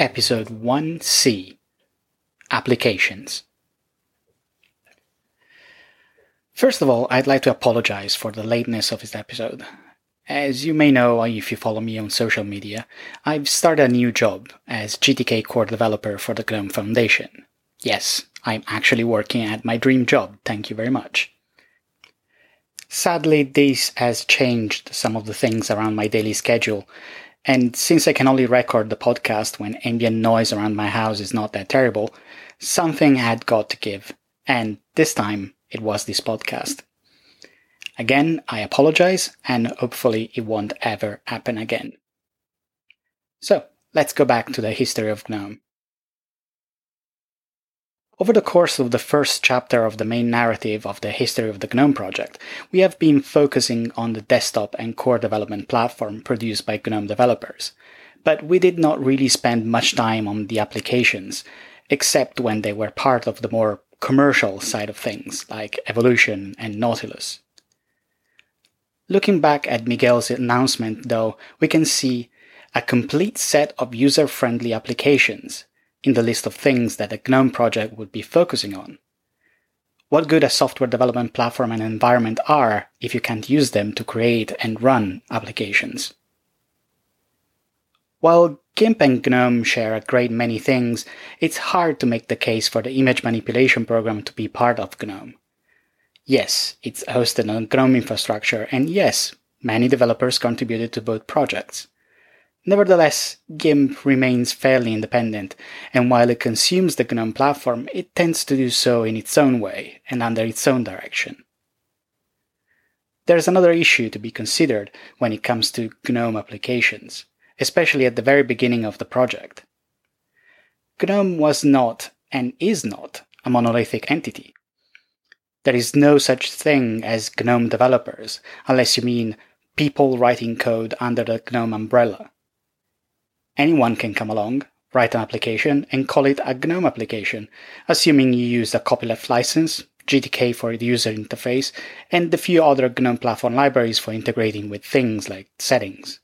Episode 1C Applications. First of all, I'd like to apologize for the lateness of this episode. As you may know if you follow me on social media, I've started a new job as GTK core developer for the GNOME Foundation. Yes, I'm actually working at my dream job, thank you very much. Sadly, this has changed some of the things around my daily schedule, and since I can only record the podcast when ambient noise around my house is not that terrible, something had got to give, and this time it was this podcast. Again, I apologize, and hopefully it won't ever happen again. So, let's go back to the history of GNOME. Over the course of the first chapter of the main narrative of the history of the GNOME project, we have been focusing on the desktop and core development platform produced by GNOME developers, but we did not really spend much time on the applications, except when they were part of the more commercial side of things, like Evolution and Nautilus. Looking back at Miguel's announcement, though, we can see a complete set of user friendly applications in the list of things that the GNOME project would be focusing on. What good a software development platform and environment are if you can't use them to create and run applications? While GIMP and GNOME share a great many things, it's hard to make the case for the image manipulation program to be part of GNOME. Yes, it's hosted on GNOME infrastructure, and yes, many developers contributed to both projects. Nevertheless, GIMP remains fairly independent, and while it consumes the GNOME platform, it tends to do so in its own way and under its own direction. There's another issue to be considered when it comes to GNOME applications, especially at the very beginning of the project. GNOME was not, and is not, a monolithic entity. There is no such thing as GNOME developers, unless you mean people writing code under the GNOME umbrella. Anyone can come along, write an application, and call it a GNOME application, assuming you use a copyleft license, GTK for the user interface, and a few other GNOME platform libraries for integrating with things like settings.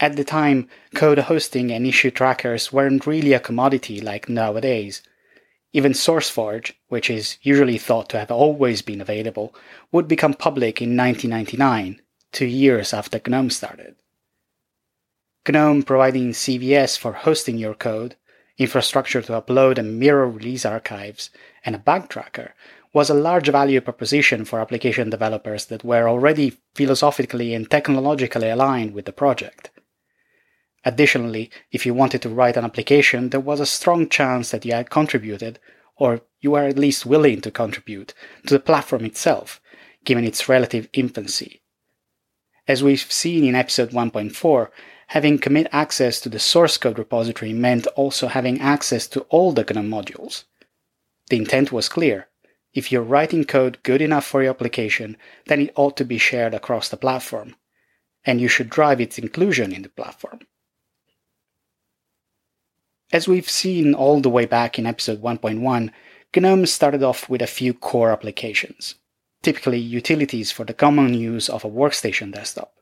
At the time, code hosting and issue trackers weren't really a commodity like nowadays, even SourceForge, which is usually thought to have always been available, would become public in 1999, two years after GNOME started. GNOME providing CVS for hosting your code, infrastructure to upload and mirror release archives, and a bug tracker was a large value proposition for application developers that were already philosophically and technologically aligned with the project. Additionally, if you wanted to write an application, there was a strong chance that you had contributed, or you were at least willing to contribute, to the platform itself, given its relative infancy. As we've seen in episode 1.4, having commit access to the source code repository meant also having access to all the GNOME modules. The intent was clear. If you're writing code good enough for your application, then it ought to be shared across the platform, and you should drive its inclusion in the platform. As we've seen all the way back in episode 1.1, GNOME started off with a few core applications, typically utilities for the common use of a workstation desktop.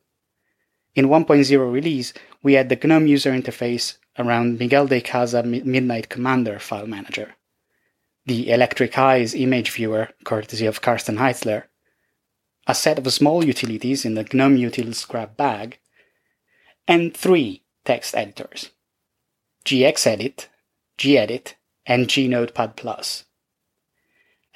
In 1.0 release, we had the GNOME user interface around Miguel de Icaza Midnight Commander file manager, the Electric Eyes image viewer, courtesy of Carsten Haitzler, a set of small utilities in the GNOME utils grab bag, and three text editors. GXEdit, gedit, and GNotepad+.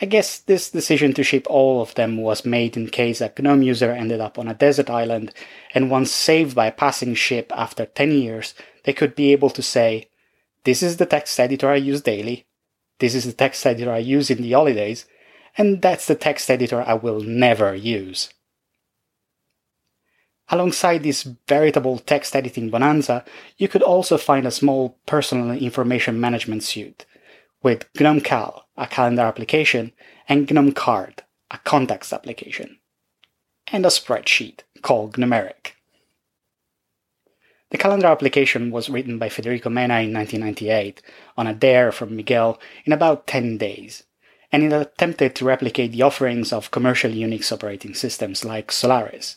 I guess this decision to ship all of them was made in case a GNOME user ended up on a desert island and once saved by a passing ship after 10 years, they could be able to say, This is the text editor I use daily, this is the text editor I use in the holidays, and that's the text editor I will never use. Alongside this veritable text editing bonanza, you could also find a small personal information management suite with GNOME Cal, a calendar application, and GNOME Card, a contacts application, and a spreadsheet called Gnumeric. The calendar application was written by Federico Mena in 1998 on a dare from Miguel in about 10 days, and it attempted to replicate the offerings of commercial Unix operating systems like Solaris.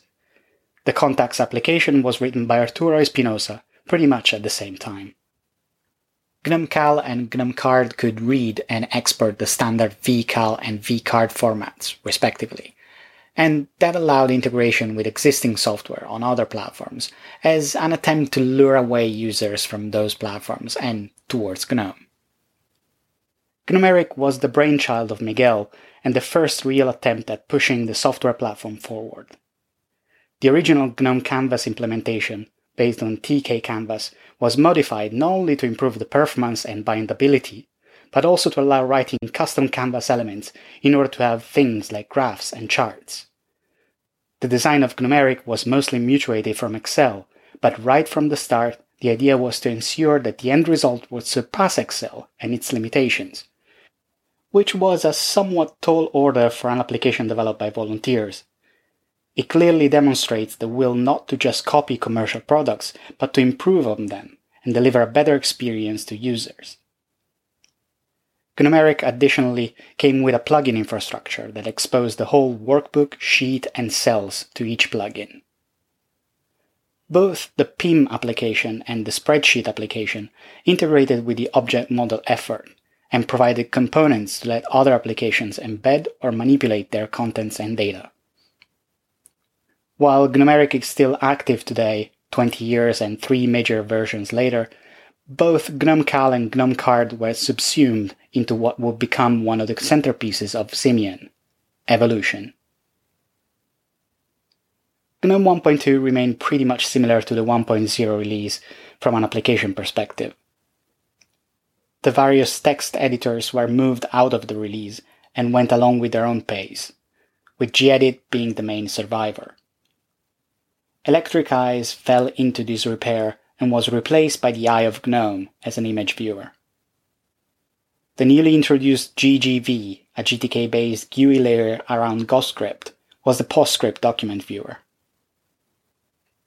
The contacts application was written by Arturo Espinosa pretty much at the same time. GNOME-CAL and GNOME-CARD could read and export the standard vcal and vcard formats, respectively, and that allowed integration with existing software on other platforms as an attempt to lure away users from those platforms and towards GNOME. Gnumeric was the brainchild of Miguel and the first real attempt at pushing the software platform forward. The original GNOME Canvas implementation, based on TK Canvas, was modified not only to improve the performance and bindability, but also to allow writing custom Canvas elements in order to have things like graphs and charts. The design of Gnumeric was mostly mutuated from Excel, but right from the start, the idea was to ensure that the end result would surpass Excel and its limitations, which was a somewhat tall order for an application developed by volunteers. It clearly demonstrates the will not to just copy commercial products, but to improve on them and deliver a better experience to users. Gnumeric additionally came with a plugin infrastructure that exposed the whole workbook, sheet, and cells to each plugin. Both the PIM application and the spreadsheet application integrated with the object model effort and provided components to let other applications embed or manipulate their contents and data. While Gnumeric is still active today, 20 years and three major versions later, both GNOME-CAL and GNOME-CARD were subsumed into what would become one of the centerpieces of Ximian, Evolution. GNOME 1.2 remained pretty much similar to the 1.0 release from an application perspective. The various text editors were moved out of the release and went along with their own pace, with gedit being the main survivor. Electric Eyes fell into disrepair and was replaced by the Eye of GNOME as an image viewer. The newly introduced GGV, a GTK-based GUI layer around Ghostscript, was the PostScript document viewer.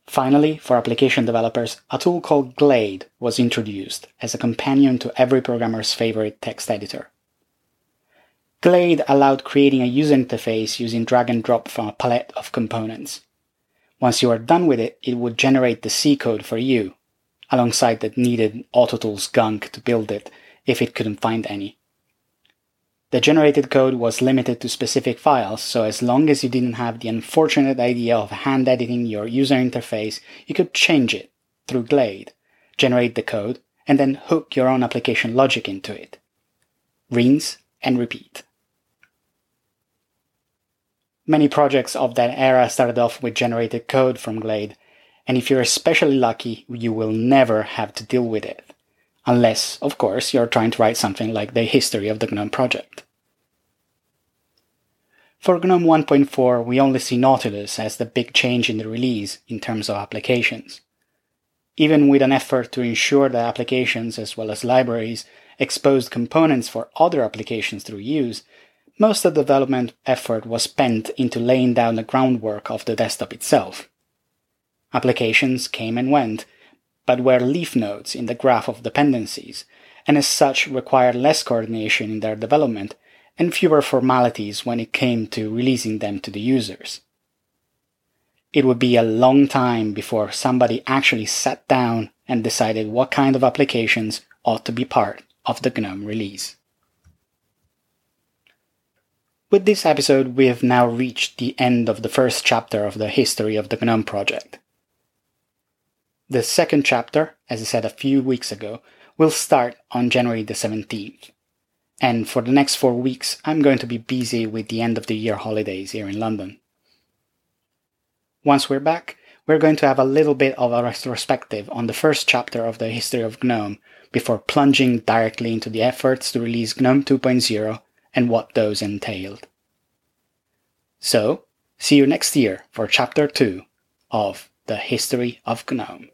Finally, for application developers, a tool called Glade was introduced as a companion to every programmer's favorite text editor. Glade allowed creating a user interface using drag and drop from a palette of components. Once you are done with it, it would generate the C code for you, alongside the needed AutoTools gunk to build it if it couldn't find any. The generated code was limited to specific files, so as long as you didn't have the unfortunate idea of hand editing your user interface, you could change it through Glade, generate the code, and then hook your own application logic into it. Rinse and repeat. Many projects of that era started off with generated code from Glade, and if you're especially lucky, you will never have to deal with it. Unless, of course, you're trying to write something like the history of the GNOME project. For GNOME 1.4, we only see Nautilus as the big change in the release in terms of applications. Even with an effort to ensure that applications as well as libraries exposed components for other applications through use, most of the development effort was spent into laying down the groundwork of the desktop itself. Applications came and went, but were leaf nodes in the graph of dependencies, and as such required less coordination in their development and fewer formalities when it came to releasing them to the users. It would be a long time before somebody actually sat down and decided what kind of applications ought to be part of the GNOME release. With this episode, we have now reached the end of the first chapter of the history of the GNOME project. The second chapter, as I said a few weeks ago, will start on January the 17th. And for the next four weeks, I'm going to be busy with the end of the year holidays here in London. Once we're back, we're going to have a little bit of a retrospective on the first chapter of the history of GNOME before plunging directly into the efforts to release GNOME 2.0 and what those entailed. So, see you next year for Chapter 2 of The History of GNOME.